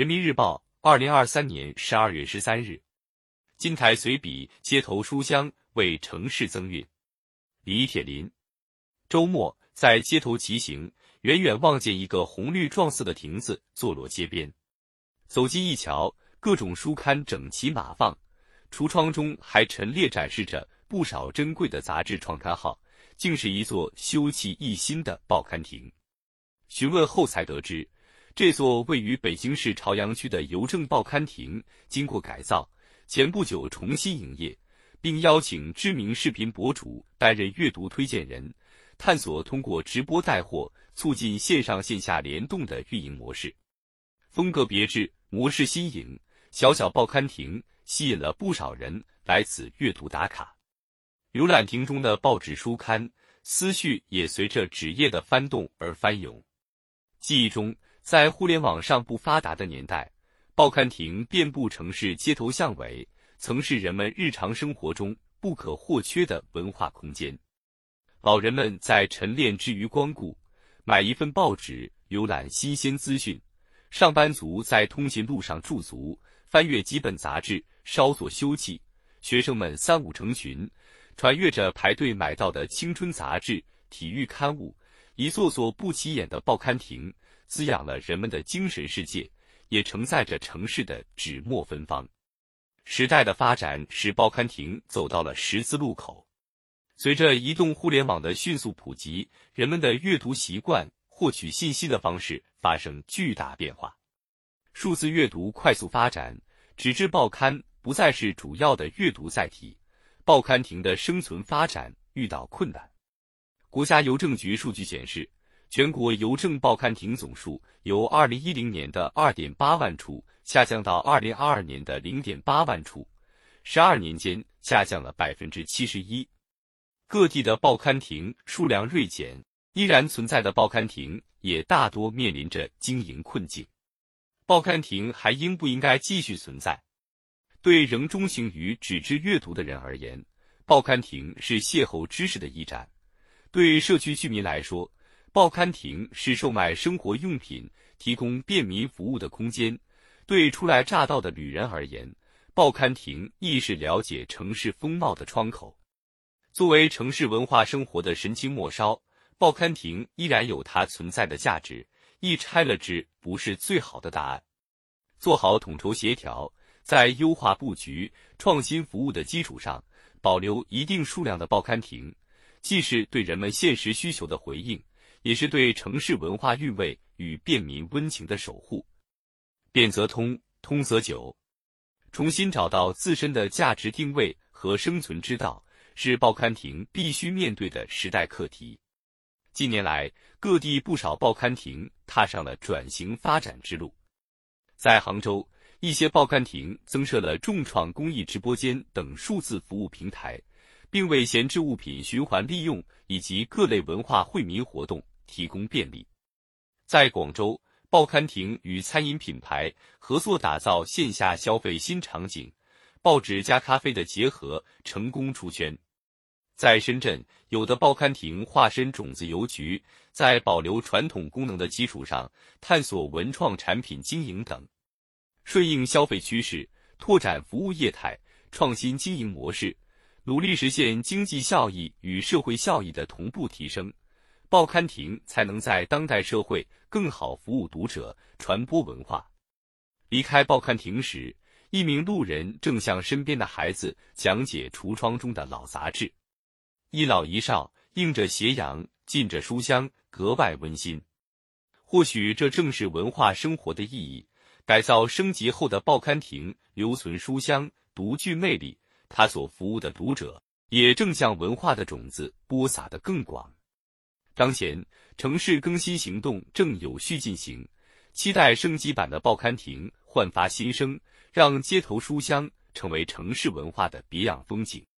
人民日报，二零二三年十二月十三日。金台随笔：街头书香为城市增韵。李铁林。周末在街头骑行，远远望见一个红绿撞色的亭子坐落街边。走近一瞧，各种书刊整齐码放，橱窗中还陈列展示着不少珍贵的杂志创刊号，竟是一座修葺一新的报刊亭。询问后才得知，这座位于北京市朝阳区的邮政报刊亭经过改造，前不久重新营业，并邀请知名视频博主担任阅读推荐人，探索通过直播带货促进线上线下联动的运营模式。风格别致，模式新颖，小小报刊亭吸引了不少人来此阅读打卡。浏览亭中的报纸书刊，思绪也随着纸页的翻动而翻涌。记忆中，在互联网尚不发达的年代，报刊亭遍布城市街头巷尾，曾是人们日常生活中不可或缺的文化空间。老人们在晨练之余光顾，买一份报纸，浏览新鲜资讯；上班族在通勤路上驻足，翻阅几本杂志，稍作休憩；学生们三五成群，传阅着排队买到的青春杂志、体育刊物。一座座不起眼的报刊亭，滋养了人们的精神世界，也承载着城市的纸墨芬芳。时代的发展使报刊亭走到了十字路口。随着移动互联网的迅速普及，人们的阅读习惯、获取信息的方式发生巨大变化。数字阅读快速发展，纸质报刊不再是主要的阅读载体，报刊亭的生存发展遇到困难。国家邮政局数据显示，全国邮政报刊亭总数由二零一零年的二点八万处下降到二零二二年的零点八万处，十二年间下降了百分之七十一。各地的报刊亭数量锐减，依然存在的报刊亭也大多面临着经营困境。报刊亭还应不应该继续存在？对仍钟情于纸质阅读的人而言，报刊亭是邂逅知识的驿站。对社区居民来说，报刊亭是售卖生活用品、提供便民服务的空间；对初来乍到的旅人而言，报刊亭亦是了解城市风貌的窗口。作为城市文化生活的神经末梢，报刊亭依然有它存在的价值。一拆了之，不是最好的答案。做好统筹协调，在优化布局、创新服务的基础上，保留一定数量的报刊亭。既是对人们现实需求的回应，也是对城市文化韵味与便民温情的守护。变则通，通则久。重新找到自身的价值定位和生存之道，是报刊亭必须面对的时代课题。近年来，各地不少报刊亭踏上了转型发展之路。在杭州，一些报刊亭增设了众创公益直播间等数字服务平台。并为闲置物品循环利用以及各类文化惠民活动提供便利。在广州，报刊亭与餐饮品牌合作打造线下消费新场景，报纸加咖啡的结合成功出圈。在深圳，有的报刊亭化身种子邮局，在保留传统功能的基础上，探索文创产品经营等，顺应消费趋势，拓展服务业态，创新经营模式。努力实现经济效益与社会效益的同步提升，报刊亭才能在当代社会更好服务读者、传播文化。离开报刊亭时，一名路人正向身边的孩子讲解橱窗中的老杂志，一老一少映着斜阳，浸着书香，格外温馨。或许这正是文化生活的意义。改造升级后的报刊亭，留存书香，独具魅力。他所服务的读者也正将文化的种子播撒得更广。当前城市更新行动正有序进行，期待升级版的报刊亭焕发新生，让街头书香成为城市文化的别样风景。